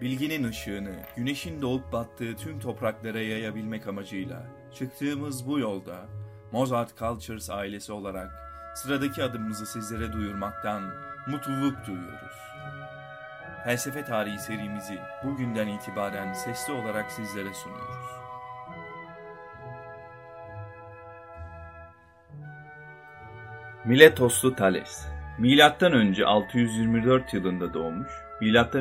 bilginin ışığını güneşin doğup battığı tüm topraklara yayabilmek amacıyla çıktığımız bu yolda Mozart Cultures ailesi olarak sıradaki adımımızı sizlere duyurmaktan mutluluk duyuyoruz. Felsefe tarihi serimizi bugünden itibaren sesli olarak sizlere sunuyoruz. Miletoslu Thales Milattan önce 624 yılında doğmuş,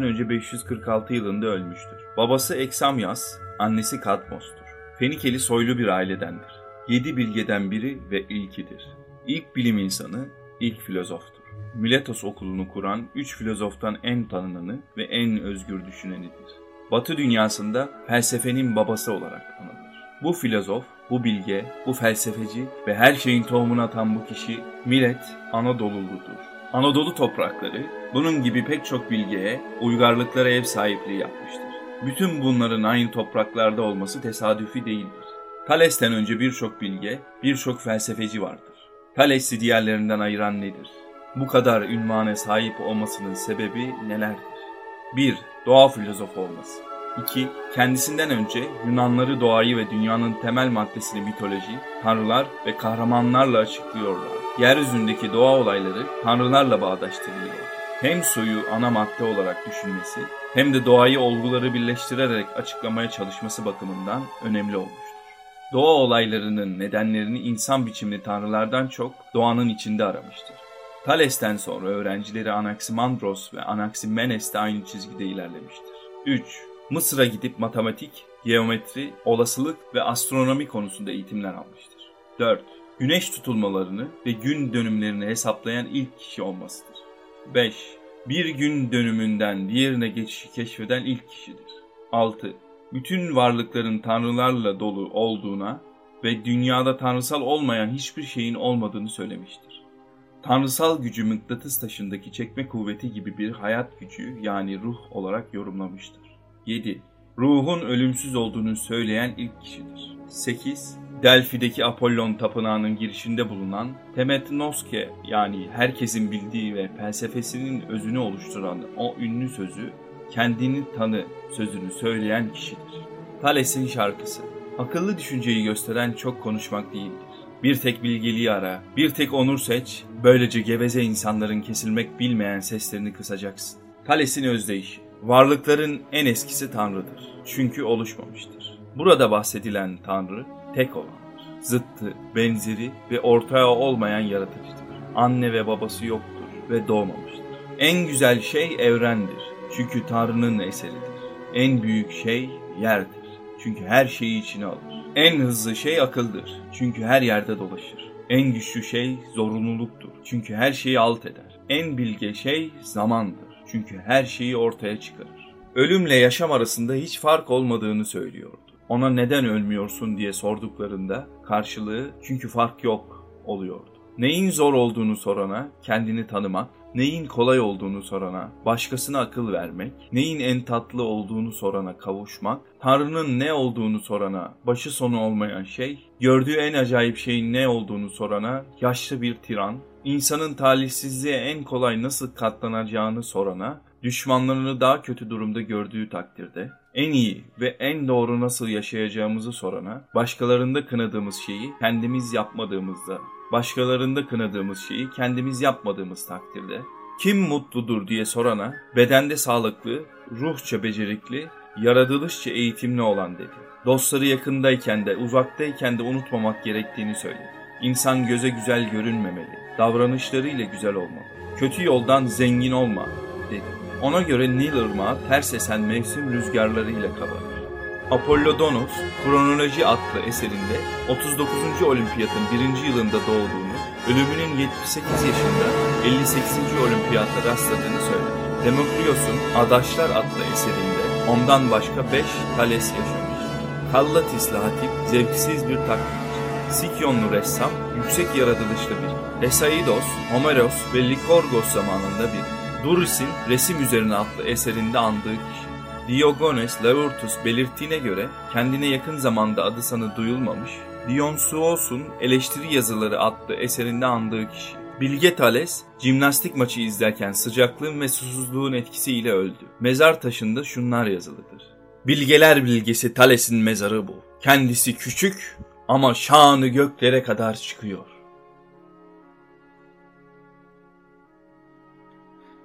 önce 546 yılında ölmüştür. Babası Eksamyas, annesi Kadmos'tur. Fenikeli soylu bir ailedendir. Yedi bilgeden biri ve ilkidir. İlk bilim insanı, ilk filozoftur. Miletos okulunu kuran üç filozoftan en tanınanı ve en özgür düşünenidir. Batı dünyasında felsefenin babası olarak anılır. Bu filozof, bu bilge, bu felsefeci ve her şeyin tohumunu atan bu kişi Milet Anadolu'ludur. Anadolu toprakları bunun gibi pek çok bilgeye, uygarlıklara ev sahipliği yapmıştır. Bütün bunların aynı topraklarda olması tesadüfi değildir. Thales'ten önce birçok bilge, birçok felsefeci vardır. Thales'i diğerlerinden ayıran nedir? Bu kadar ünvane sahip olmasının sebebi nelerdir? 1. Doğa filozofu olması. 2. Kendisinden önce Yunanları doğayı ve dünyanın temel maddesini mitoloji, tanrılar ve kahramanlarla açıklıyorlar. Yeryüzündeki doğa olayları tanrılarla bağdaştırılıyor. Hem suyu ana madde olarak düşünmesi hem de doğayı olguları birleştirerek açıklamaya çalışması bakımından önemli olmuştur. Doğa olaylarının nedenlerini insan biçimli tanrılardan çok doğanın içinde aramıştır. Thales'ten sonra öğrencileri Anaximandros ve Anaximenes de aynı çizgide ilerlemiştir. 3. Mısır'a gidip matematik, geometri, olasılık ve astronomi konusunda eğitimler almıştır. 4. Güneş tutulmalarını ve gün dönümlerini hesaplayan ilk kişi olmasıdır. 5. Bir gün dönümünden diğerine geçişi keşfeden ilk kişidir. 6. Bütün varlıkların tanrılarla dolu olduğuna ve dünyada tanrısal olmayan hiçbir şeyin olmadığını söylemiştir. Tanrısal gücü mıknatıs taşındaki çekme kuvveti gibi bir hayat gücü yani ruh olarak yorumlamıştır. 7. Ruhun ölümsüz olduğunu söyleyen ilk kişidir. 8. Delfi'deki Apollon tapınağının girişinde bulunan Temetnoske yani herkesin bildiği ve felsefesinin özünü oluşturan o ünlü sözü kendini tanı sözünü söyleyen kişidir. Thales'in şarkısı Akıllı düşünceyi gösteren çok konuşmak değildir. Bir tek bilgeliği ara, bir tek onur seç, böylece geveze insanların kesilmek bilmeyen seslerini kısacaksın. Thales'in özdeyişi Varlıkların en eskisi Tanrı'dır. Çünkü oluşmamıştır. Burada bahsedilen Tanrı tek olandır. Zıttı, benzeri ve ortaya olmayan yaratıcıdır. Anne ve babası yoktur ve doğmamıştır. En güzel şey evrendir. Çünkü Tanrı'nın eseridir. En büyük şey yerdir. Çünkü her şeyi içine alır. En hızlı şey akıldır. Çünkü her yerde dolaşır. En güçlü şey zorunluluktur. Çünkü her şeyi alt eder. En bilge şey zamandır. Çünkü her şeyi ortaya çıkarır. Ölümle yaşam arasında hiç fark olmadığını söylüyordu. Ona neden ölmüyorsun diye sorduklarında karşılığı çünkü fark yok oluyordu. Neyin zor olduğunu sorana kendini tanımak, neyin kolay olduğunu sorana başkasına akıl vermek, neyin en tatlı olduğunu sorana kavuşmak, Tanrı'nın ne olduğunu sorana başı sonu olmayan şey, gördüğü en acayip şeyin ne olduğunu sorana yaşlı bir tiran, insanın talihsizliğe en kolay nasıl katlanacağını sorana, düşmanlarını daha kötü durumda gördüğü takdirde, en iyi ve en doğru nasıl yaşayacağımızı sorana, başkalarında kınadığımız şeyi kendimiz yapmadığımızda, başkalarında kınadığımız şeyi kendimiz yapmadığımız takdirde, kim mutludur diye sorana, bedende sağlıklı, ruhça becerikli, yaratılışça eğitimli olan dedi. Dostları yakındayken de uzaktayken de unutmamak gerektiğini söyledi. İnsan göze güzel görünmemeli, davranışlarıyla güzel olmalı. Kötü yoldan zengin olma dedi. Ona göre Nil ırmağı ters esen mevsim rüzgarlarıyla kabarır. Apollodonos, Kronoloji adlı eserinde 39. olimpiyatın birinci yılında doğduğunu, ölümünün 78 yaşında 58. olimpiyatta rastladığını söyler. Demokrios'un Adaşlar adlı eserinde ondan başka 5 Thales yaşamış. Kallatisli hatip zevksiz bir taklitçi. Sikyonlu ressam yüksek yaratılışlı biri. Esaidos, Homeros ve Likorgos zamanında biri. Duris'in resim üzerine adlı eserinde andığı kişi. Diogenes Laertus belirttiğine göre kendine yakın zamanda adı sanı duyulmamış, Dionysios'un eleştiri yazıları adlı eserinde andığı kişi. Bilge Thales, jimnastik maçı izlerken sıcaklığın ve susuzluğun etkisiyle öldü. Mezar taşında şunlar yazılıdır. Bilgeler bilgesi Thales'in mezarı bu. Kendisi küçük ama şanı göklere kadar çıkıyor.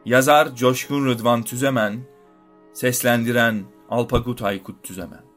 Yazar Coşkun Rıdvan Tüzemen, seslendiren Alpagut Aykut Tüzemen.